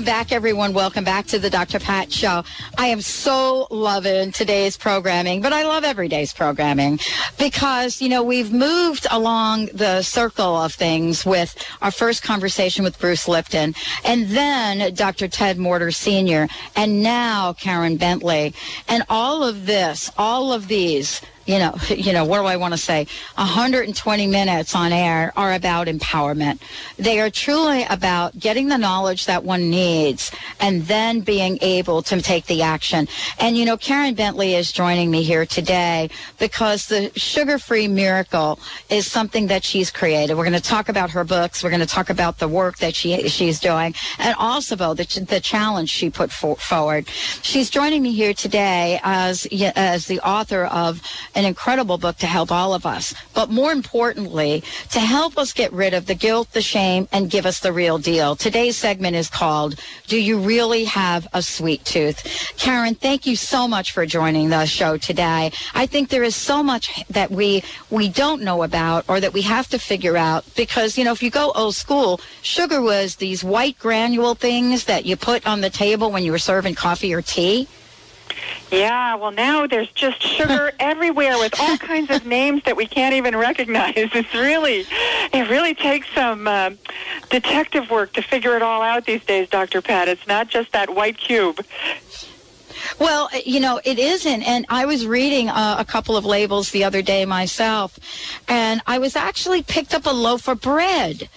Welcome back, everyone. Welcome back to the Dr. Pat Show. I am so loving today's programming, but I love every day's programming because, you know, we've moved along the circle of things with our first conversation with Bruce Lipton and then Dr. Ted Morter Sr. and now Karen Bentley. And all of this, all of these you know, you know, what do I want to say? 120 minutes on air are about empowerment. They are truly about getting the knowledge that one needs and then being able to take the action. And, you know, Karen Bentley is joining me here today because the sugar-free miracle is something that she's created. We're going to talk about her books. We're going to talk about the work that she she's doing and also the, the challenge she put for, forward. She's joining me here today as, as the author of an incredible book to help all of us. But more importantly, to help us get rid of the guilt, the shame, and give us the real deal. Today's segment is called, Do You Really Have a Sweet Tooth? Karen, thank you so much for joining the show today. I think there is so much that we, we don't know about or that we have to figure out because, you know, if you go old school, sugar was these white granule things that you put on the table when you were serving coffee or tea. Yeah, well, now there's just sugar everywhere with all kinds of names that we can't even recognize. It's really, it really takes some uh, detective work to figure it all out these days, Dr. Pat. It's not just that white cube. Well, you know, it isn't. And I was reading uh, a couple of labels the other day myself, and I was actually picked up a loaf of bread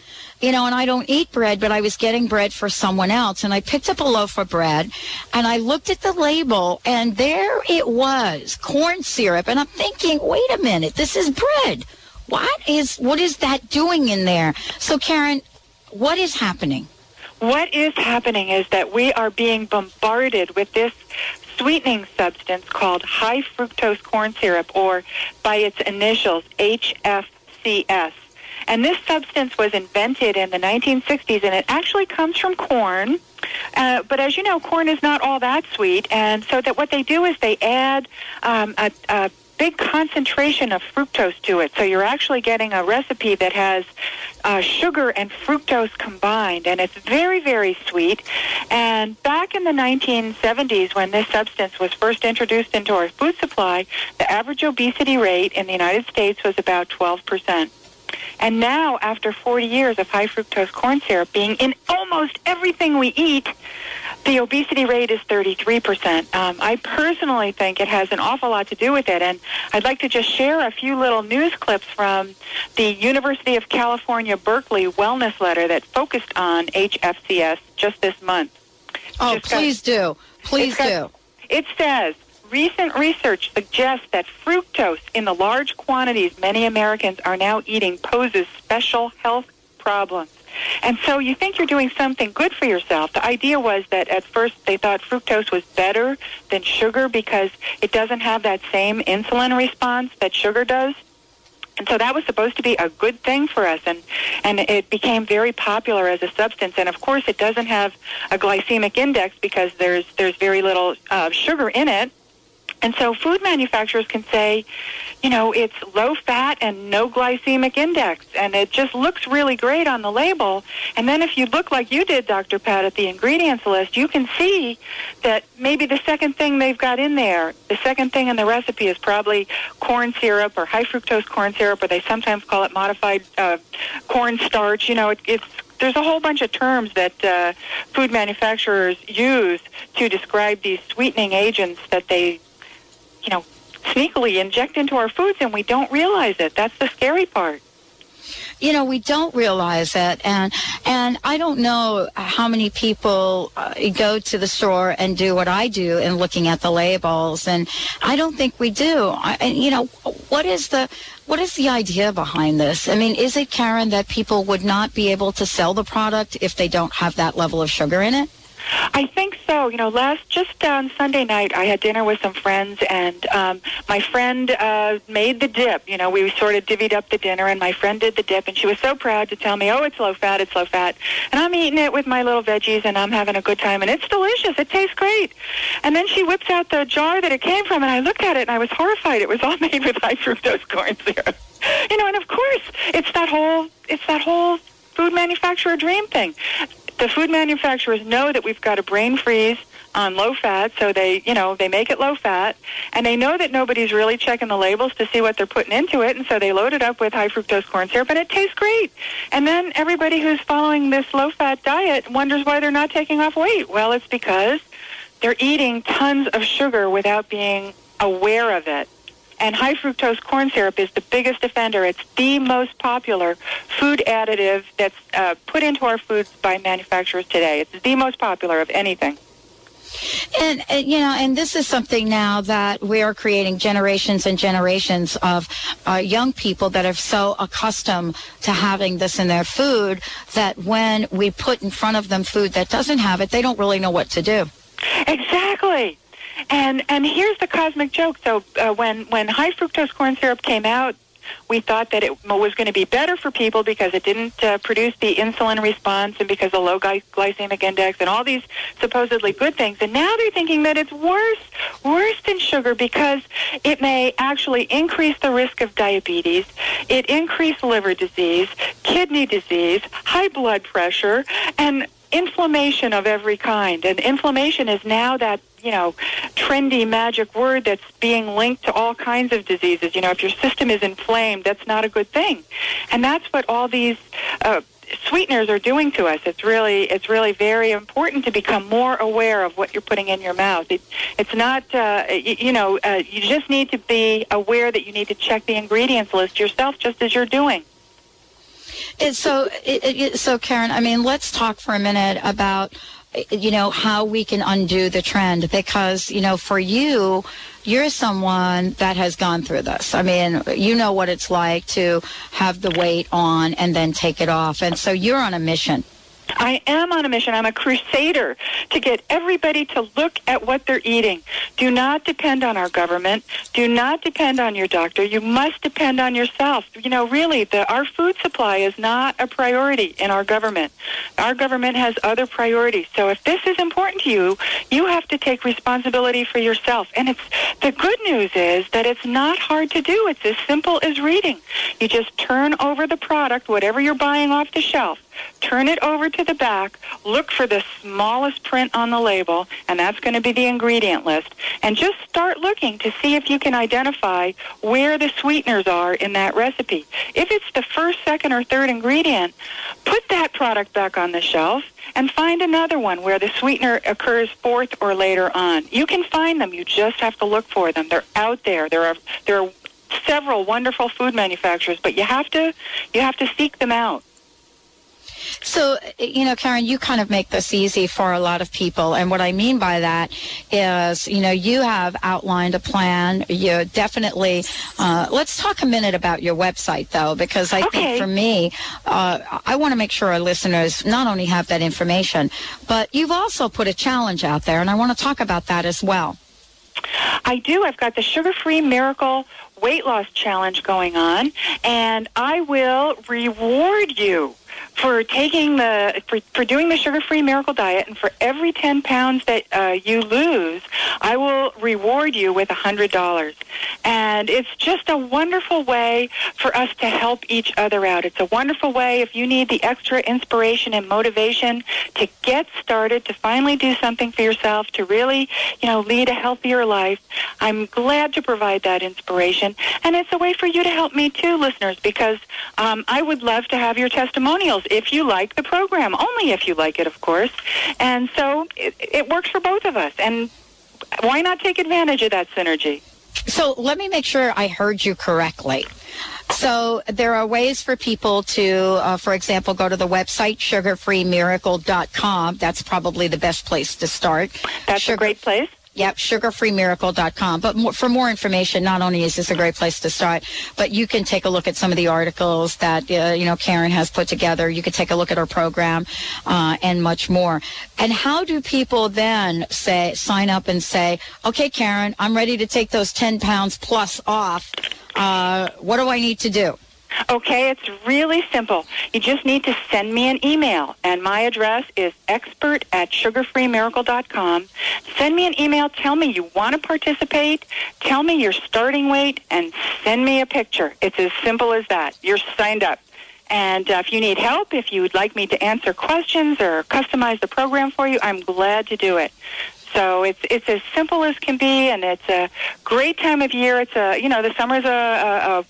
you know, and I don't eat bread, but I was getting bread for someone else. And I picked up a loaf of bread and I looked at the label and there it was, corn syrup. And I'm thinking, wait a minute, this is bread. What is, what is that doing in there? So Karen, what is happening? What is happening is that we are being bombarded with this sweetening substance called high fructose corn syrup, or by its initials, HFCS. And this substance was invented in the 1960s, and it actually comes from corn. Uh, but as you know, corn is not all that sweet, and so that what they do is they add um, a, a big concentration of fructose to it. So you're actually getting a recipe that has uh, sugar and fructose combined, and it's very, very sweet. And back in the 1970s, when this substance was first introduced into our food supply, the average obesity rate in the United States was about 12 percent. And now, after 40 years of high fructose corn syrup being in almost everything we eat, the obesity rate is 33%. Um, I personally think it has an awful lot to do with it. And I'd like to just share a few little news clips from the University of California, Berkeley wellness letter that focused on HFCS just this month. Oh, just please got, do. Please got, do. It says, Recent research suggests that fructose in the large quantities many Americans are now eating poses special health problems. And so you think you're doing something good for yourself. The idea was that at first they thought fructose was better than sugar because it doesn't have that same insulin response that sugar does. And so that was supposed to be a good thing for us, and and it became very popular as a substance. And of course, it doesn't have a glycemic index because there's there's very little uh, sugar in it. And so food manufacturers can say, you know, it's low fat and no glycemic index, and it just looks really great on the label. And then if you look like you did, Dr. Pat, at the ingredients list, you can see that maybe the second thing they've got in there, the second thing in the recipe is probably corn syrup or high fructose corn syrup, or they sometimes call it modified uh, corn starch. You know, it, it's there's a whole bunch of terms that uh, food manufacturers use to describe these sweetening agents that they you know, sneakily inject into our foods and we don't realize it. That's the scary part. You know we don't realize it. And and i don't know how many people uh, go to the store and do what i do in looking at the labels. And i don't think we do. I, and you know what is the what is the idea behind this? I mean is it karen that people would not be able to sell the product if they don't have that level of sugar in it I think so. You know, last just on Sunday night, I had dinner with some friends, and um, my friend uh, made the dip. You know, we sort of divvied up the dinner, and my friend did the dip, and she was so proud to tell me, "Oh, it's low fat, it's low fat," and I'm eating it with my little veggies, and I'm having a good time, and it's delicious. It tastes great. And then she whips out the jar that it came from, and I looked at it, and I was horrified. It was all made with high fructose corn syrup. You know, and of course, it's that whole it's that whole food manufacturer dream thing the food manufacturers know that we've got a brain freeze on low fat, so they, you know, they make it low fat, and they know that nobody's really checking the labels to see what they're putting into it, and so they load it up with high fructose corn syrup, and it tastes great. And then everybody who's following this low fat diet wonders why they're not taking off weight. Well, it's because they're eating tons of sugar without being aware of it. And high fructose corn syrup is the biggest offender. It's the most popular food additive that's uh, put into our foods by manufacturers today. It's the most popular of anything. And, uh, you know, and this is something now that we are creating generations and generations of uh, young people that are so accustomed to having this in their food that when we put in front of them food that doesn't have it, they don't really know what to do. Exactly. And and here's the cosmic joke. So uh, when when high fructose corn syrup came out, we thought that it was going to be better for people because it didn't uh, produce the insulin response and because of low glycemic index and all these supposedly good things. And now they're thinking that it's worse, worse than sugar because it may actually increase the risk of diabetes, it increase liver disease, kidney disease, high blood pressure, and inflammation of every kind. And inflammation is now that, you know, trendy magic word that's being linked to all kinds of diseases. You know, if your system is inflamed, that's not a good thing. And that's what all these uh, sweeteners are doing to us. It's really it's really very important to become more aware of what you're putting in your mouth. It, it's not uh, you, you know uh, you just need to be aware that you need to check the ingredients list yourself, just as you're doing. It, so, it, so Karen, I mean, let's talk for a minute about you know how we can undo the trend because you know for you you're someone that has gone through this. I mean you know what it's like to have the weight on and then take it off. And so you're on a mission I am on a mission. I'm a crusader to get everybody to look at what they're eating. Do not depend on our government. Do not depend on your doctor. You must depend on yourself. You know, really, the, our food supply is not a priority in our government. Our government has other priorities. So if this is important to you, you have to take responsibility for yourself. And it's the good news is that it's not hard to do. It's as simple as reading. You just turn over the product, whatever you're buying off the shelf turn it over to the back, look for the smallest print on the label, and that's going to be the ingredient list, and just start looking to see if you can identify where the sweeteners are in that recipe. If it's the first, second, or third ingredient, put that product back on the shelf and find another one where the sweetener occurs fourth or later on. You can find them. You just have to look for them. They're out there. There are there are several wonderful food manufacturers, but you have to you have to seek them out. So, you know, Karen, you kind of make this easy for a lot of people. And what I mean by that is, you know, you have outlined a plan. You definitely, uh, let's talk a minute about your website, though, because I okay. think for me, uh, I want to make sure our listeners not only have that information, but you've also put a challenge out there. And I want to talk about that as well. I do. I've got the Sugar Free Miracle Weight Loss Challenge going on, and I will reward you for taking the for, for doing the sugar-free miracle diet and for every 10 pounds that uh, you lose i will reward you with a hundred dollars. And it's just a wonderful way for us to help each other out. It's a wonderful way if you need the extra inspiration and motivation to get started to finally do something for yourself to really you know lead a healthier life i'm glad to provide that inspiration. And it's a way for you to help me too listeners because um, i would love to have your testimonials if you like the program, only if you like it, of course. And so it, it works for both of us. And why not take advantage of that synergy? So let me make sure I heard you correctly. So there are ways for people to, uh, for example, go to the website sugarfreemiracle.com. That's probably the best place to start. That's Sugar- a great place. Yep, sugarfreemiracle.com. But more, for more information, not only is this a great place to start, but you can take a look at some of the articles that, uh, you know, Karen has put together. You can take a look at her program uh, and much more. And how do people then say, sign up and say, okay, Karen, I'm ready to take those 10 pounds plus off. Uh, what do I need to do? Okay, it's really simple. You just need to send me an email, and my address is expert at sugarfreemiracle.com. Send me an email. Tell me you want to participate. Tell me your starting weight, and send me a picture. It's as simple as that. You're signed up And uh, if you need help, if you would like me to answer questions or customize the program for you, I'm glad to do it. So it's it's as simple as can be, and it's a great time of year. It's a you know the summer's a, a, a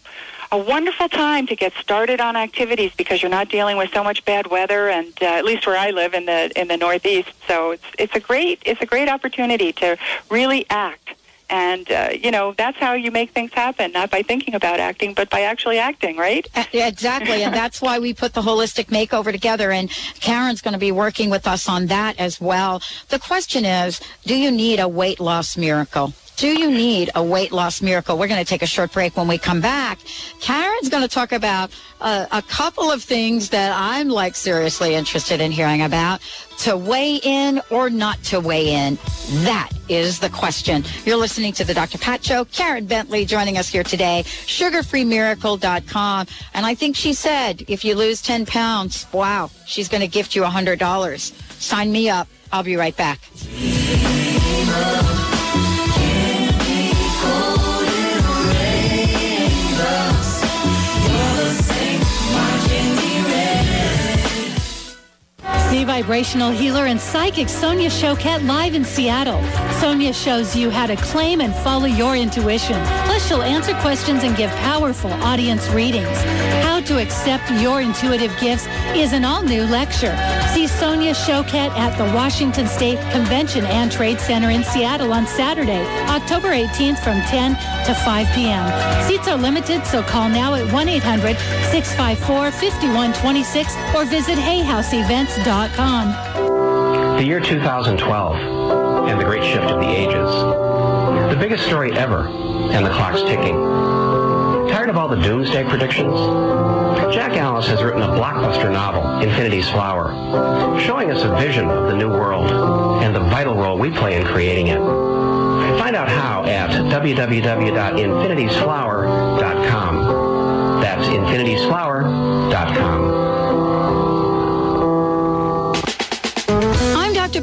a wonderful time to get started on activities because you're not dealing with so much bad weather, and uh, at least where I live in the in the Northeast. So it's it's a great it's a great opportunity to really act. And, uh, you know, that's how you make things happen, not by thinking about acting, but by actually acting, right? Exactly. and that's why we put the holistic makeover together. And Karen's going to be working with us on that as well. The question is, do you need a weight loss miracle? Do you need a weight loss miracle? We're going to take a short break when we come back. Karen's going to talk about uh, a couple of things that I'm like seriously interested in hearing about. To weigh in or not to weigh in? That is the question. You're listening to the Dr. Pat Show. Karen Bentley joining us here today. SugarFreeMiracle.com. And I think she said if you lose 10 pounds, wow, she's going to gift you $100. Sign me up. I'll be right back. Vibrational healer and psychic Sonia Choquette live in Seattle. Sonia shows you how to claim and follow your intuition. Plus, she'll answer questions and give powerful audience readings. How to accept your intuitive gifts is an all-new lecture. See Sonia Choquette at the Washington State Convention and Trade Center in Seattle on Saturday, October 18th from 10 to 5 p.m. Seats are limited, so call now at 1-800-654-5126 or visit hayhouseevents.com. The year 2012 and the great shift of the ages. The biggest story ever, and the clock's ticking. Tired of all the doomsday predictions? Jack Allis has written a blockbuster novel, Infinity's Flower, showing us a vision of the new world and the vital role we play in creating it. Find out how at www.infinitiesflower.com. That's infinitiesflower.com.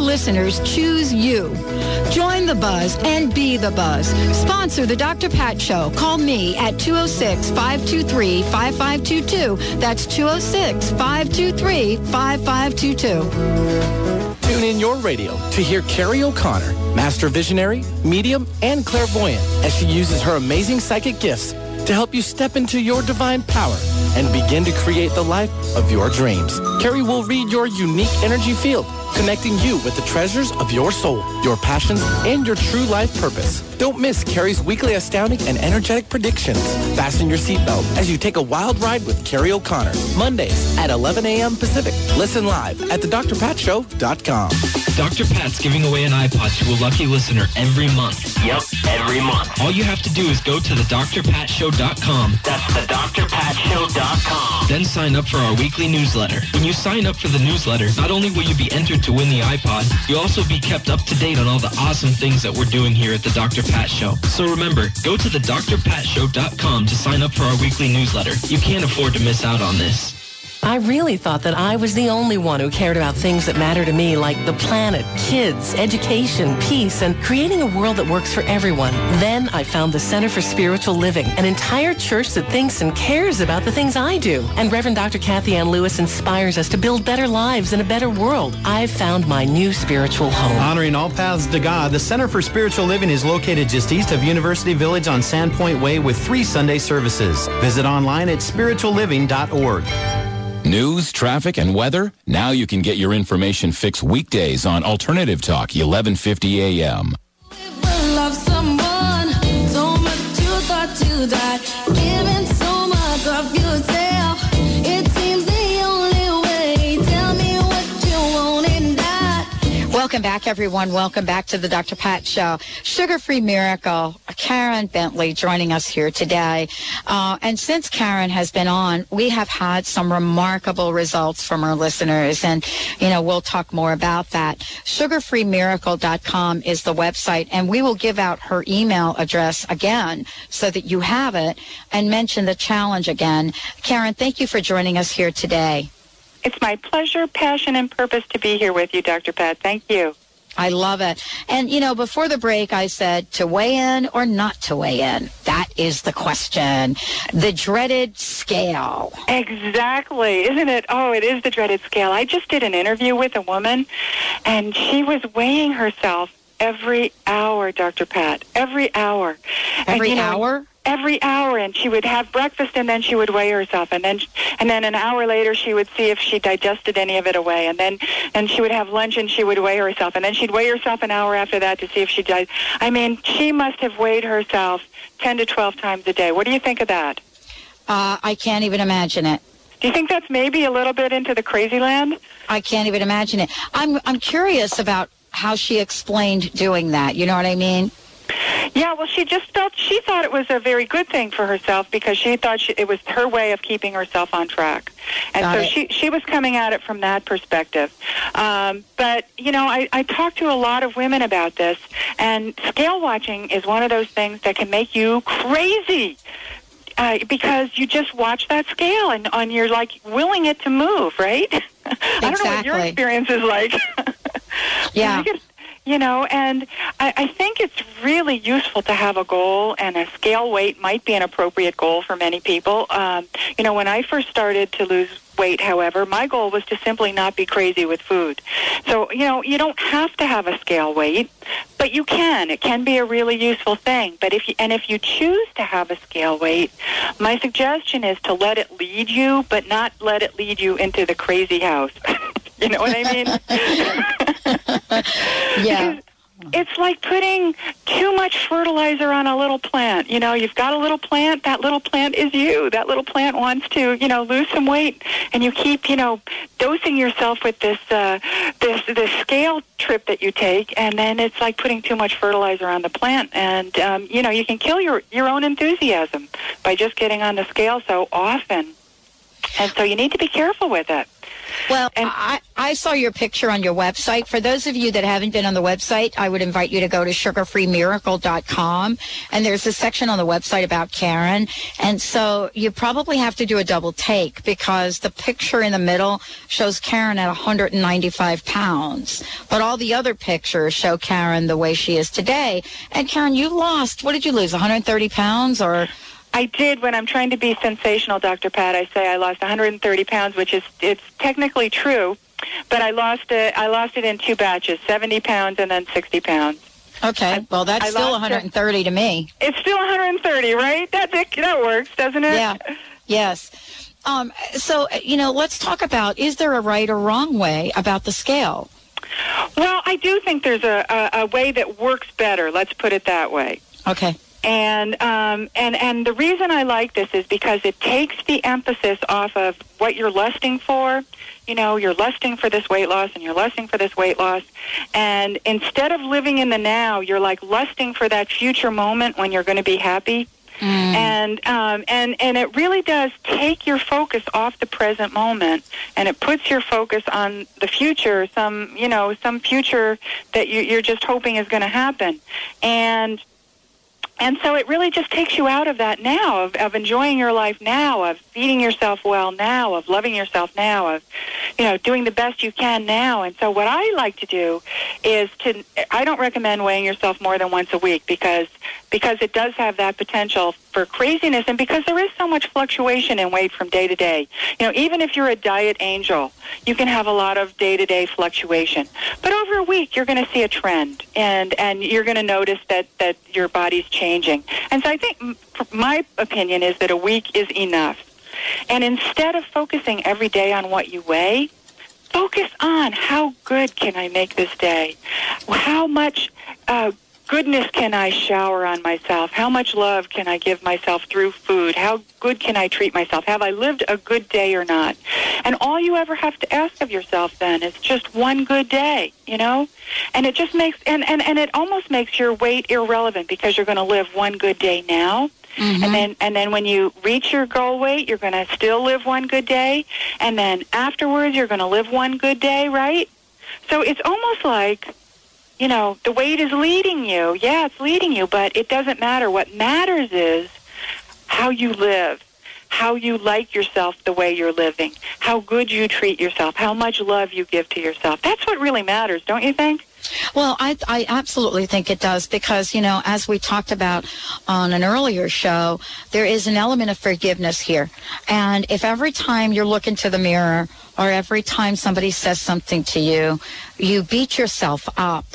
listeners choose you. Join the buzz and be the buzz. Sponsor the Dr. Pat Show. Call me at 206-523-5522. That's 206-523-5522. Tune in your radio to hear Carrie O'Connor, master visionary, medium, and clairvoyant, as she uses her amazing psychic gifts to help you step into your divine power and begin to create the life of your dreams. Carrie will read your unique energy field connecting you with the treasures of your soul, your passions, and your true life purpose. Don't miss Carrie's weekly astounding and energetic predictions. Fasten your seatbelt as you take a wild ride with Carrie O'Connor. Mondays at 11 a.m. Pacific. Listen live at thedrpatshow.com. Dr. Pat's giving away an iPod to a lucky listener every month. Yep, every month. All you have to do is go to thedrpatshow.com. That's thedrpatshow.com. Then sign up for our weekly newsletter. When you sign up for the newsletter, not only will you be entered to win the iPod, you'll also be kept up to date on all the awesome things that we're doing here at the Dr. Pat Show. So remember, go to the thedrpatshow.com to sign up for our weekly newsletter. You can't afford to miss out on this. I really thought that I was the only one who cared about things that matter to me like the planet, kids, education, peace, and creating a world that works for everyone. Then I found the Center for Spiritual Living, an entire church that thinks and cares about the things I do. And Reverend Dr. Kathianne Lewis inspires us to build better lives and a better world. I've found my new spiritual home. Honoring all paths to God, the Center for Spiritual Living is located just east of University Village on Sandpoint Way with three Sunday services. Visit online at spiritualliving.org. News, traffic, and weather? Now you can get your information fixed weekdays on Alternative Talk, 1150 a.m. Welcome back, everyone. Welcome back to the Dr. Pat Show. Sugar Free Miracle, Karen Bentley joining us here today. Uh, and since Karen has been on, we have had some remarkable results from our listeners. And, you know, we'll talk more about that. Sugarfreemiracle.com is the website. And we will give out her email address again so that you have it and mention the challenge again. Karen, thank you for joining us here today. It's my pleasure, passion, and purpose to be here with you, Dr. Pat. Thank you. I love it. And, you know, before the break, I said to weigh in or not to weigh in. That is the question. The dreaded scale. Exactly. Isn't it? Oh, it is the dreaded scale. I just did an interview with a woman, and she was weighing herself every hour, Dr. Pat. Every hour. Every and, you know, hour? Every hour and she would have breakfast and then she would weigh herself and then and then an hour later she would see if she digested any of it away and then and she would have lunch and she would weigh herself and then she'd weigh herself an hour after that to see if she died i mean she must have weighed herself 10 to 12 times a day what do you think of that Uh, I can't even imagine it. do you think that's maybe a little bit into the crazy land I can't even imagine it. I'm, I'm curious about how she explained doing that. You know what I mean? Yeah, well, she just felt she thought it was a very good thing for herself because she thought she, it was her way of keeping herself on track, and Got so it. she she was coming at it from that perspective. Um, but you know, I, I talked to a lot of women about this, and scale watching is one of those things that can make you crazy. Uh, because you just watch that scale and, and you're like willing it to move, right? I don't know what your experience is like. Yeah. You know, and I, I think it's really useful to have a goal, and a scale weight might be an appropriate goal for many people. Um, you know, when I first started to lose weight, however, my goal was to simply not be crazy with food. So, you know, you don't have to have a scale weight, but you can. It can be a really useful thing. But if you, and if you choose to have a scale weight, my suggestion is to let it lead you, but not let it lead you into the crazy house. you know what I mean? Yeah. It's like putting too much fertilizer on a little plant. You know, you've got a little plant, that little plant is you. That little plant wants to, you know, lose some weight and you keep, you know, dosing yourself with this uh this this scale trip that you take and then it's like putting too much fertilizer on the plant and um you know, you can kill your your own enthusiasm by just getting on the scale so often. And so you need to be careful with it. Well, and I, I saw your picture on your website. For those of you that haven't been on the website, I would invite you to go to sugarfreemiracle.com. And there's a section on the website about Karen. And so you probably have to do a double take because the picture in the middle shows Karen at 195 pounds. But all the other pictures show Karen the way she is today. And Karen, you lost, what did you lose, 130 pounds or? I did when I'm trying to be sensational, Dr. Pat. I say I lost 130 pounds, which is it's technically true, but I lost it. I lost it in two batches, 70 pounds and then 60 pounds. Okay, well, that's I still lost it. 130 to me. It's still 130, right? That's it. That works, doesn't it? Yeah. Yes. Um, so, you know, let's talk about is there a right or wrong way about the scale? Well, I do think there's a, a, a way that works better. Let's put it that way. Okay. And um, and and the reason I like this is because it takes the emphasis off of what you're lusting for. You know, you're lusting for this weight loss, and you're lusting for this weight loss, and instead of living in the now, you're like lusting for that future moment when you're going to be happy. And um, and and it really does take your focus off the present moment, and it puts your focus on the future. Some you know some future that you, you're just hoping is going to happen, and and so it really just takes you out of that now, of, of enjoying your life now, of feeding yourself well now, of loving yourself now, of, you know, doing the best you can now. And so what I like to do is to, I don't recommend weighing yourself more than once a week because, because it does have that potential for craziness and because there is so much fluctuation in weight from day to day. You know, even if you're a diet angel, you can have a lot of day-to-day fluctuation. But over a week, you're going to see a trend and, and you're going to notice that, that your body's changing. And so I think my opinion is that a week is enough. And instead of focusing every day on what you weigh, focus on how good can I make this day? How much uh, goodness can I shower on myself? How much love can I give myself through food? How good can I treat myself? Have I lived a good day or not? And all you ever have to ask of yourself then is just one good day, you know? And it just makes, and, and, and it almost makes your weight irrelevant because you're going to live one good day now. Mm-hmm. And then, and then when you reach your goal weight, you're going to still live one good day. And then afterwards, you're going to live one good day, right? So it's almost like, you know, the weight is leading you. Yeah, it's leading you, but it doesn't matter. What matters is how you live, how you like yourself the way you're living, how good you treat yourself, how much love you give to yourself. That's what really matters, don't you think? Well, I, I absolutely think it does because, you know, as we talked about on an earlier show, there is an element of forgiveness here. And if every time you look into the mirror or every time somebody says something to you, you beat yourself up,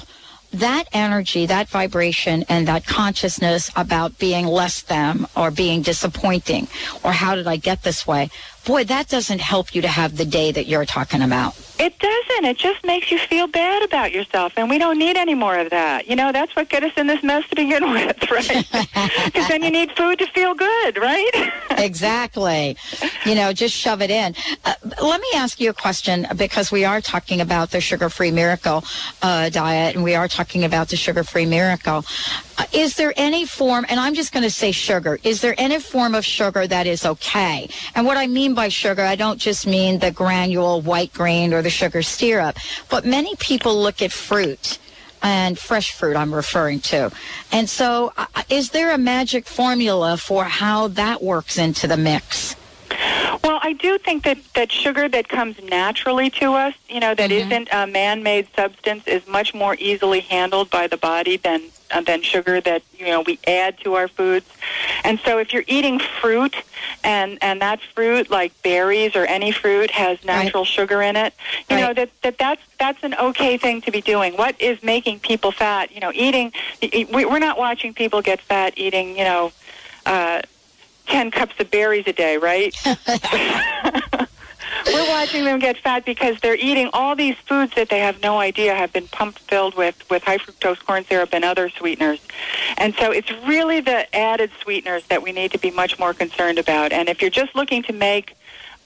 that energy, that vibration, and that consciousness about being less than or being disappointing or how did I get this way, boy, that doesn't help you to have the day that you're talking about. It doesn't. It just makes you feel bad about yourself, and we don't need any more of that. You know, that's what got us in this mess to begin with, right? Because then you need food to feel good, right? exactly. You know, just shove it in. Uh, let me ask you a question because we are talking about the sugar-free miracle uh, diet, and we are talking about the sugar-free miracle. Uh, is there any form, and I'm just going to say sugar, is there any form of sugar that is okay? And what I mean by sugar, I don't just mean the granule white grain or the sugar syrup, but many people look at fruit and fresh fruit I'm referring to. And so uh, is there a magic formula for how that works into the mix? Well, I do think that, that sugar that comes naturally to us, you know, that Mhm. not a man-made substance, is much more easily handled by the body than than sugar that you know we add to our foods. And so, if you're eating fruit, and and that fruit, like berries or any fruit, has natural sugar in it, you know that, that that's that's an okay thing to be doing. What is making people fat? You know, eating. We, we're not watching people get fat eating. You know. Uh, 10 cups of berries a day, right? We're watching them get fat because they're eating all these foods that they have no idea have been pumped filled with, with high fructose corn syrup and other sweeteners. And so it's really the added sweeteners that we need to be much more concerned about. And if you're just looking to make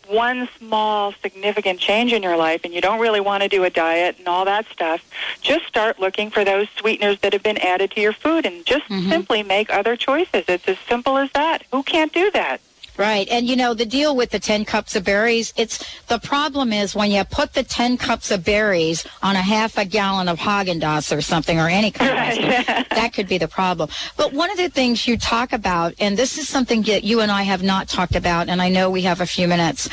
one small significant change in your life and you don't really want to do a diet and all that stuff, just start looking for those sweeteners that have been added to your food and just mm-hmm. simply make other choices. It's as simple as that. Who can't do that? Right. And you know, the deal with the 10 cups of berries, it's the problem is when you put the 10 cups of berries on a half a gallon of Haagen-Dazs or something or any kind of ice that could be the problem. But one of the things you talk about, and this is something that you and I have not talked about, and I know we have a few minutes.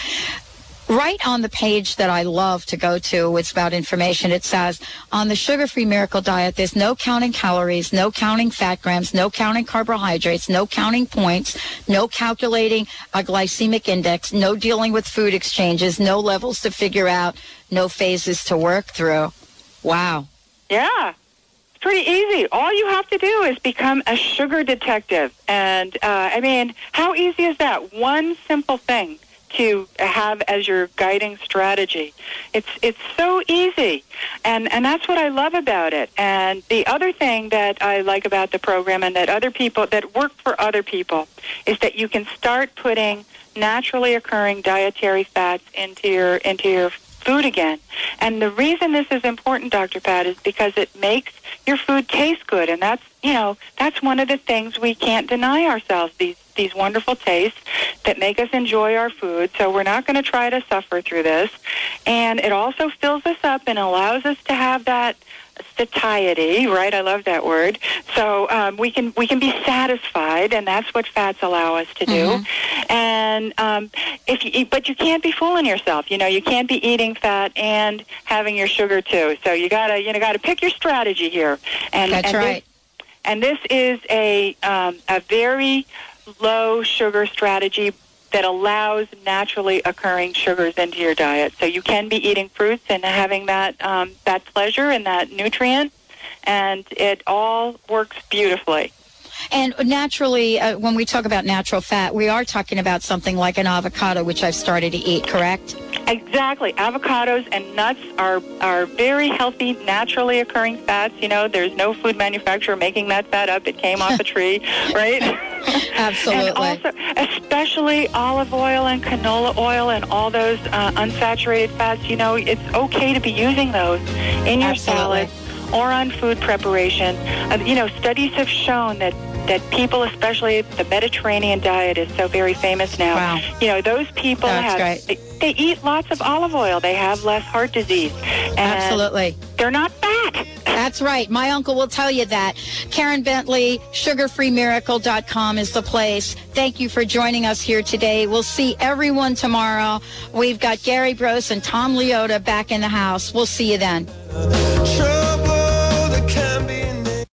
Right on the page that I love to go to, it's about information. It says on the sugar-free miracle diet, there's no counting calories, no counting fat grams, no counting carbohydrates, no counting points, no calculating a glycemic index, no dealing with food exchanges, no levels to figure out, no phases to work through. Wow. Yeah. It's pretty easy. All you have to do is become a sugar detective. And, uh, I mean, how easy is that? One simple thing to have as your guiding strategy. It's it's so easy. And and that's what I love about it. And the other thing that I like about the program and that other people that work for other people is that you can start putting naturally occurring dietary fats into your into your food again. And the reason this is important, Dr. Pat, is because it makes your food taste good. And that's, you know, that's one of the things we can't deny ourselves, these, these wonderful tastes that make us enjoy our food. So we're not going to try to suffer through this. And it also fills us up and allows us to have that satiety, right? I love that word. So um, we can we can be satisfied, and that's what fats allow us to do. And um, if you, eat- but you can't be fooling yourself. You know, you can't be eating fat and having your sugar too. So you gotta you know gotta pick your strategy here. And That's and right. This, and this is a um, a very low sugar strategy that allows naturally occurring sugars into your diet. So you can be eating fruits and having that um, that pleasure and that nutrient, and it all works beautifully. And naturally, uh, when we talk about natural fat, we are talking about something like an avocado, which I've started to eat, correct? Exactly. Avocados and nuts are are very healthy, naturally occurring fats. You know, there's no food manufacturer making that fat up. It came off a tree, right? Absolutely. And also, especially olive oil and canola oil and all those uh, unsaturated fats. You know, it's okay to be using those in your Absolutely. salad or on food preparation. Uh, you know, studies have shown that that people, especially the Mediterranean diet, is so very famous now. Wow. You know, those people That's have they, they eat lots of olive oil. They have less heart disease. And Absolutely. They're not fat. That's right. My uncle will tell you that. Karen Bentley, sugarfreemiracle.com is the place. Thank you for joining us here today. We'll see everyone tomorrow. We've got Gary Gross and Tom Leota back in the house. We'll see you then.